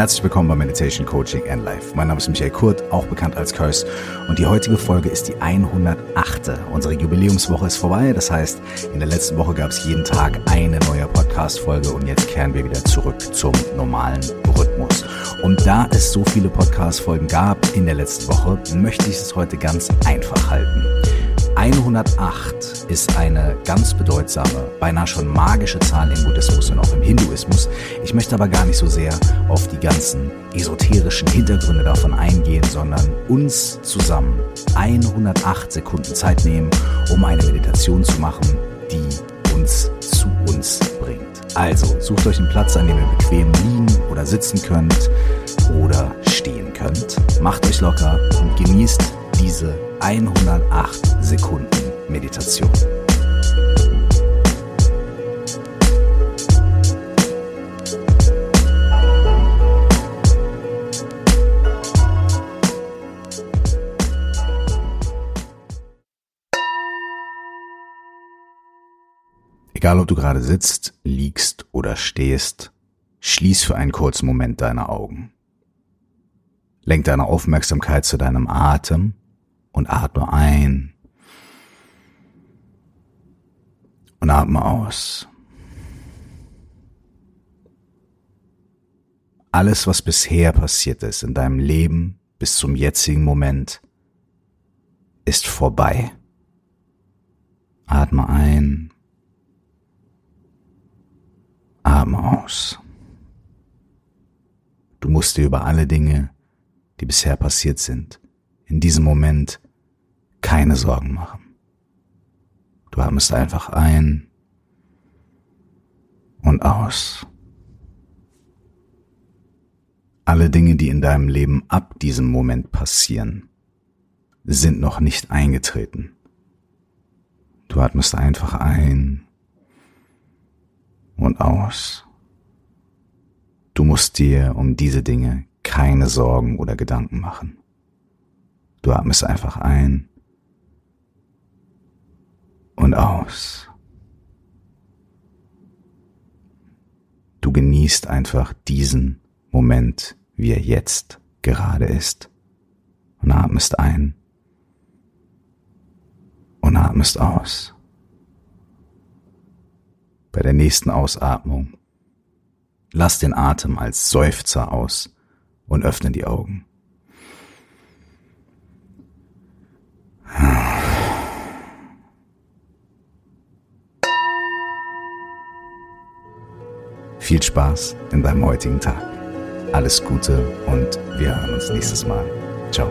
Herzlich willkommen bei Meditation Coaching and Life. Mein Name ist Michael Kurt, auch bekannt als Curse. Und die heutige Folge ist die 108. Unsere Jubiläumswoche ist vorbei. Das heißt, in der letzten Woche gab es jeden Tag eine neue Podcast-Folge und jetzt kehren wir wieder zurück zum normalen Rhythmus. Und da es so viele Podcast-Folgen gab in der letzten Woche, möchte ich es heute ganz einfach halten. 108 ist eine ganz bedeutsame, beinahe schon magische Zahl im Buddhismus und auch im Hinduismus. Ich möchte aber gar nicht so sehr auf die ganzen esoterischen Hintergründe davon eingehen, sondern uns zusammen 108 Sekunden Zeit nehmen, um eine Meditation zu machen, die uns zu uns bringt. Also sucht euch einen Platz, an dem ihr bequem liegen oder sitzen könnt oder stehen könnt. Macht euch locker und genießt diese 108 Sekunden Meditation. Egal ob du gerade sitzt, liegst oder stehst, schließ für einen kurzen Moment deine Augen. Lenk deine Aufmerksamkeit zu deinem Atem und atme ein und atme aus. Alles, was bisher passiert ist in deinem Leben bis zum jetzigen Moment, ist vorbei. Atme ein, atme aus. Du musst dir über alle Dinge, die bisher passiert sind, in diesem Moment keine Sorgen machen. Du atmest einfach ein und aus. Alle Dinge, die in deinem Leben ab diesem Moment passieren, sind noch nicht eingetreten. Du atmest einfach ein und aus. Du musst dir um diese Dinge keine Sorgen oder Gedanken machen. Du atmest einfach ein und aus. Du genießt einfach diesen Moment, wie er jetzt gerade ist. Und atmest ein und atmest aus. Bei der nächsten Ausatmung lass den Atem als Seufzer aus und öffne die Augen. Viel Spaß in deinem heutigen Tag. Alles Gute und wir hören uns nächstes Mal. Ciao.